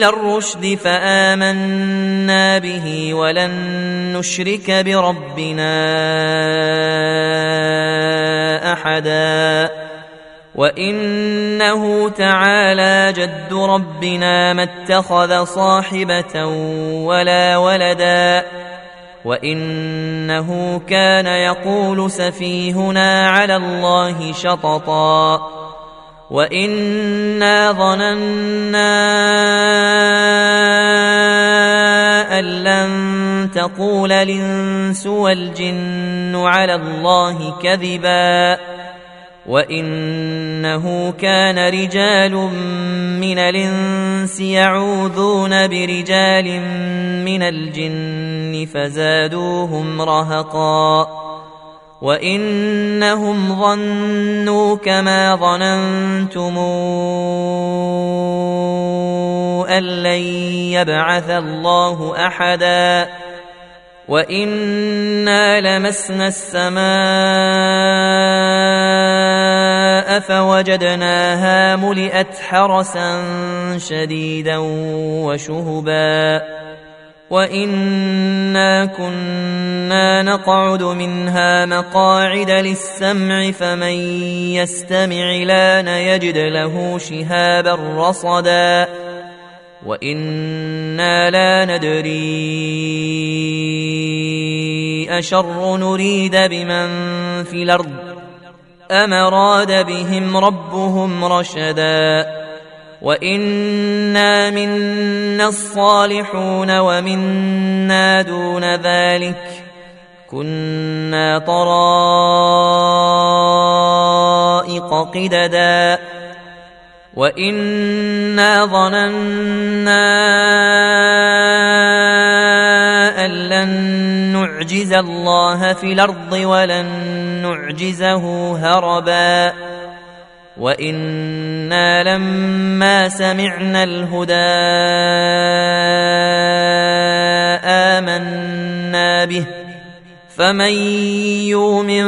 إلى الرشد فآمنا به ولن نشرك بربنا أحدا. وإنه تعالى جد ربنا ما اتخذ صاحبة ولا ولدا. وإنه كان يقول سفيهنا على الله شططا. وإنا ظننا تقول الإنس والجن على الله كذبا وإنه كان رجال من الإنس يعوذون برجال من الجن فزادوهم رهقا وإنهم ظنوا كما ظننتم أن لن يبعث الله أحدا وانا لمسنا السماء فوجدناها ملئت حرسا شديدا وشهبا وانا كنا نقعد منها مقاعد للسمع فمن يستمع لأن يجد له شهابا رصدا وأنا لا ندري اشر نريد بمن في الأرض ام اراد بهم ربهم رشدا وانا منا الصالحون ومنا دون ذلك كنا طرائق قددا وانا ظننا ان لن نعجز الله في الأرض ولن نعجزه هربا وأنا لما سمعنا الهدى امنا به فمن يؤمن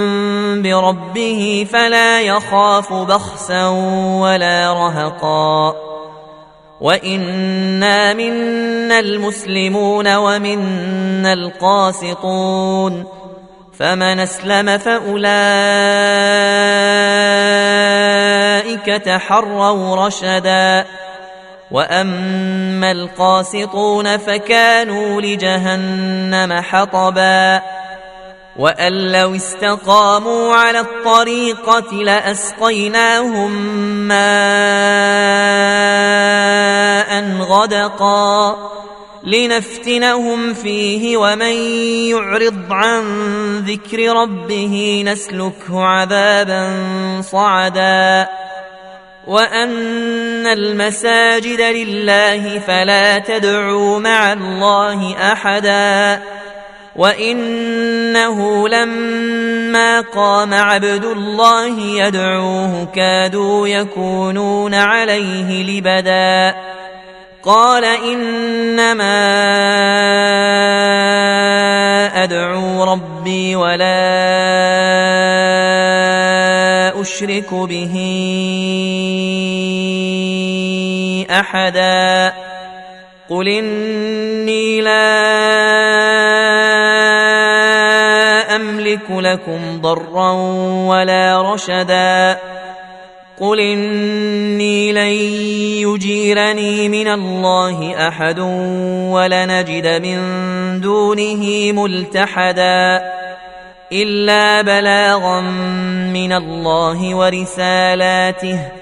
بربه فلا يخاف بخسا ولا رهقا. وإنا منا المسلمون ومنا القاسطون. فمن أسلم فأولئك تحروا رشدا. وأما القاسطون فكانوا لجهنم حطبا. وان لو استقاموا على الطريقة لاسقيناهم ماء غدقا لنفتنهم فيه ومن يعرض عن ذكر ربه نسلكه عذابا صعدا وان المساجد لله فلا تدعوا مع الله احدا وانه لما قام عبد الله يدعوه كادوا يكونون عليه لبدا قال انما ادعو ربي ولا اشرك به احدا قل اني لا املك لكم ضرا ولا رشدا. قل إني لن يجيرني من الله أحد ولنجد من دونه ملتحدا. إلا بلاغا من الله ورسالاته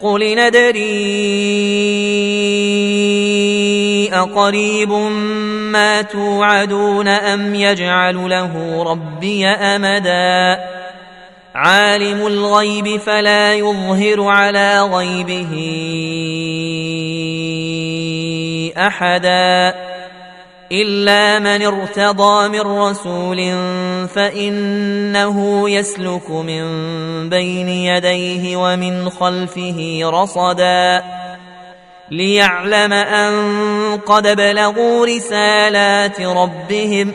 قل ندري أقريب ما توعدون أم يجعل له ربي أمدا. عالم الغيب فلا يظهر على غيبه أحدا. الا من ارتضى من رسول فانه يسلك من بين يديه ومن خلفه رصدا ليعلم ان قد بلغوا رسالات ربهم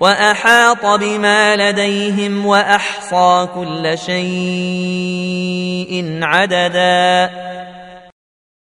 واحاط بما لديهم واحصى كل شيء عددا